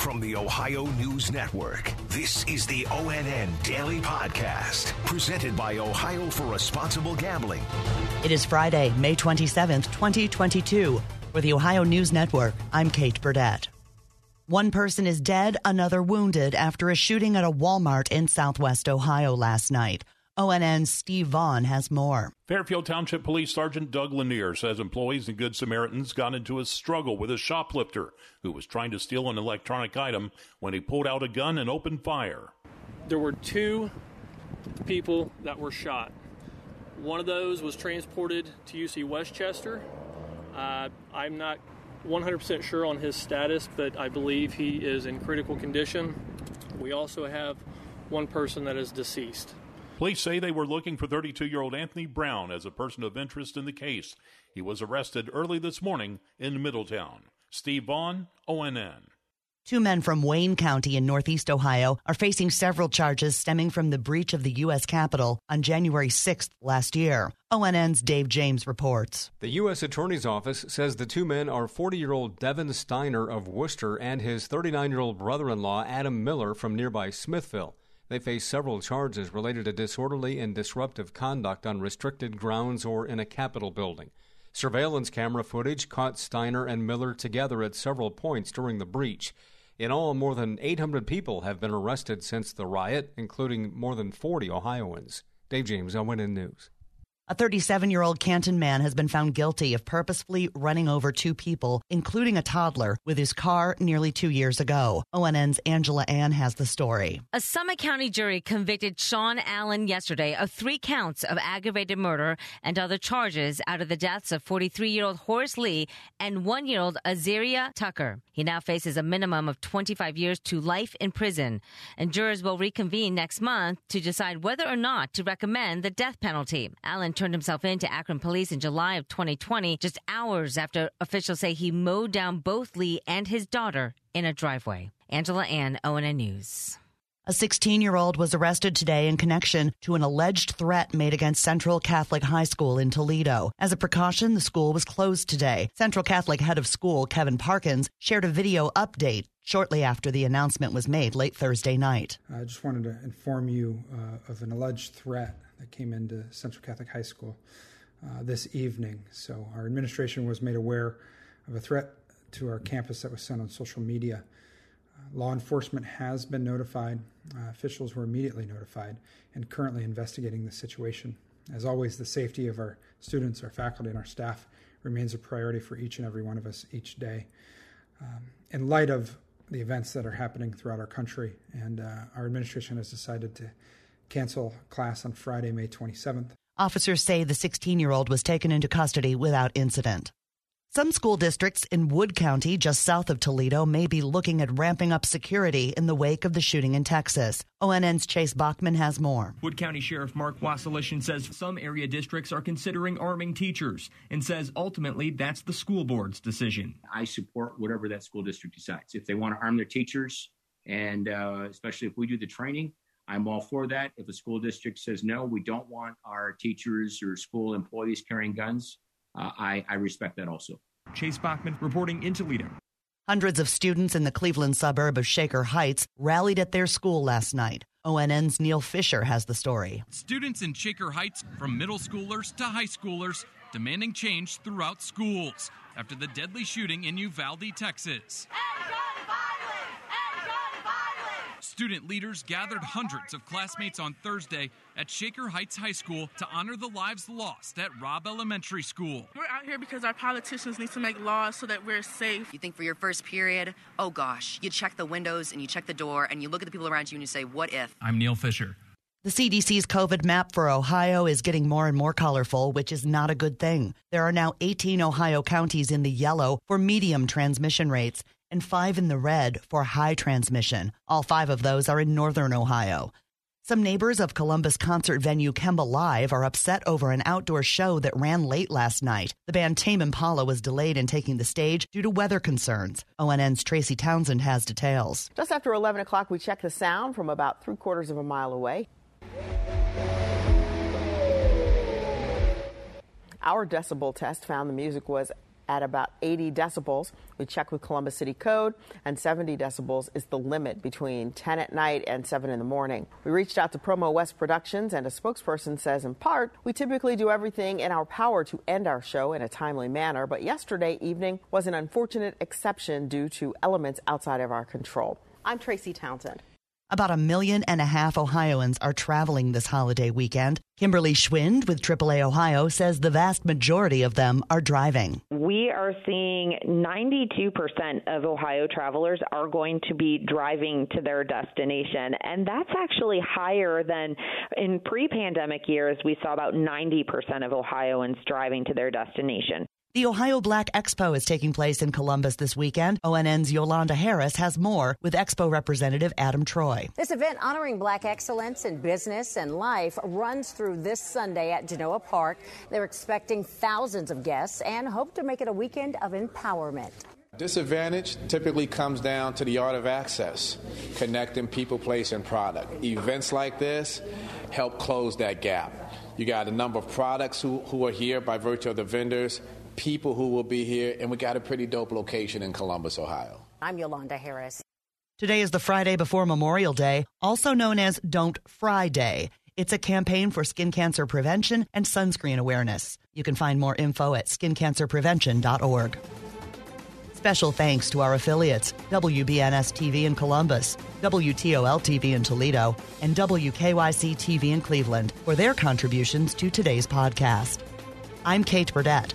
From the Ohio News Network, this is the ONN Daily Podcast, presented by Ohio for Responsible Gambling. It is Friday, May 27th, 2022. For the Ohio News Network, I'm Kate Burdett. One person is dead, another wounded after a shooting at a Walmart in southwest Ohio last night. ONN's Steve Vaughn has more. Fairfield Township Police Sergeant Doug Lanier says employees and Good Samaritans got into a struggle with a shoplifter who was trying to steal an electronic item when he pulled out a gun and opened fire. There were two people that were shot. One of those was transported to UC Westchester. Uh, I'm not 100% sure on his status, but I believe he is in critical condition. We also have one person that is deceased. Police say they were looking for 32 year old Anthony Brown as a person of interest in the case. He was arrested early this morning in Middletown. Steve Vaughn, ONN. Two men from Wayne County in Northeast Ohio are facing several charges stemming from the breach of the U.S. Capitol on January 6th last year. ONN's Dave James reports. The U.S. Attorney's Office says the two men are 40 year old Devin Steiner of Wooster and his 39 year old brother in law Adam Miller from nearby Smithville. They face several charges related to disorderly and disruptive conduct on restricted grounds or in a Capitol building. Surveillance camera footage caught Steiner and Miller together at several points during the breach. In all, more than 800 people have been arrested since the riot, including more than 40 Ohioans. Dave James, ONN News. A 37 year old Canton man has been found guilty of purposefully running over two people, including a toddler, with his car nearly two years ago. ONN's Angela Ann has the story. A Summit County jury convicted Sean Allen yesterday of three counts of aggravated murder and other charges out of the deaths of 43 year old Horace Lee and one year old Azaria Tucker. He now faces a minimum of 25 years to life in prison, and jurors will reconvene next month to decide whether or not to recommend the death penalty. Allen turned himself in to Akron police in July of 2020, just hours after officials say he mowed down both Lee and his daughter in a driveway. Angela Ann, ONN News. A 16 year old was arrested today in connection to an alleged threat made against Central Catholic High School in Toledo. As a precaution, the school was closed today. Central Catholic head of school, Kevin Parkins, shared a video update shortly after the announcement was made late Thursday night. I just wanted to inform you uh, of an alleged threat that came into Central Catholic High School uh, this evening. So, our administration was made aware of a threat to our campus that was sent on social media. Law enforcement has been notified. Uh, officials were immediately notified and currently investigating the situation. As always, the safety of our students, our faculty, and our staff remains a priority for each and every one of us each day. Um, in light of the events that are happening throughout our country, and uh, our administration has decided to cancel class on Friday, May 27th. Officers say the 16 year old was taken into custody without incident. Some school districts in Wood County, just south of Toledo, may be looking at ramping up security in the wake of the shooting in Texas. ONN's Chase Bachman has more. Wood County Sheriff Mark Wasylyshyn says some area districts are considering arming teachers and says ultimately that's the school board's decision. I support whatever that school district decides. If they want to arm their teachers, and uh, especially if we do the training, I'm all for that. If a school district says no, we don't want our teachers or school employees carrying guns, uh, I, I respect that also. Chase Bachman reporting in Toledo. Hundreds of students in the Cleveland suburb of Shaker Heights rallied at their school last night. ONN's Neil Fisher has the story. Students in Shaker Heights, from middle schoolers to high schoolers, demanding change throughout schools after the deadly shooting in Uvalde, Texas. Student leaders gathered hundreds of classmates on Thursday at Shaker Heights High School to honor the lives lost at Robb Elementary School. We're out here because our politicians need to make laws so that we're safe. You think for your first period, oh gosh, you check the windows and you check the door and you look at the people around you and you say, what if? I'm Neil Fisher. The CDC's COVID map for Ohio is getting more and more colorful, which is not a good thing. There are now 18 Ohio counties in the yellow for medium transmission rates and five in the red for high transmission. All five of those are in northern Ohio. Some neighbors of Columbus concert venue Kemba Live are upset over an outdoor show that ran late last night. The band Tame Impala was delayed in taking the stage due to weather concerns. ONN's Tracy Townsend has details. Just after 11 o'clock, we checked the sound from about three quarters of a mile away. Our decibel test found the music was at about 80 decibels. We check with Columbus City Code, and 70 decibels is the limit between 10 at night and 7 in the morning. We reached out to Promo West Productions, and a spokesperson says, in part, we typically do everything in our power to end our show in a timely manner, but yesterday evening was an unfortunate exception due to elements outside of our control. I'm Tracy Townsend. About a million and a half Ohioans are traveling this holiday weekend. Kimberly Schwind with AAA Ohio says the vast majority of them are driving. We are seeing 92% of Ohio travelers are going to be driving to their destination, and that's actually higher than in pre pandemic years. We saw about 90% of Ohioans driving to their destination. The Ohio Black Expo is taking place in Columbus this weekend. ONN's Yolanda Harris has more with Expo representative Adam Troy. This event honoring black excellence in business and life runs through this Sunday at Genoa Park. They're expecting thousands of guests and hope to make it a weekend of empowerment. Disadvantage typically comes down to the art of access, connecting people, place, and product. Events like this help close that gap. You got a number of products who, who are here by virtue of the vendors, people who will be here, and we got a pretty dope location in Columbus, Ohio. I'm Yolanda Harris. Today is the Friday before Memorial Day, also known as Don't Fry Day. It's a campaign for skin cancer prevention and sunscreen awareness. You can find more info at skincancerprevention.org. Special thanks to our affiliates WBNS TV in Columbus, WTOL TV in Toledo, and WKYC TV in Cleveland for their contributions to today's podcast. I'm Kate Burdett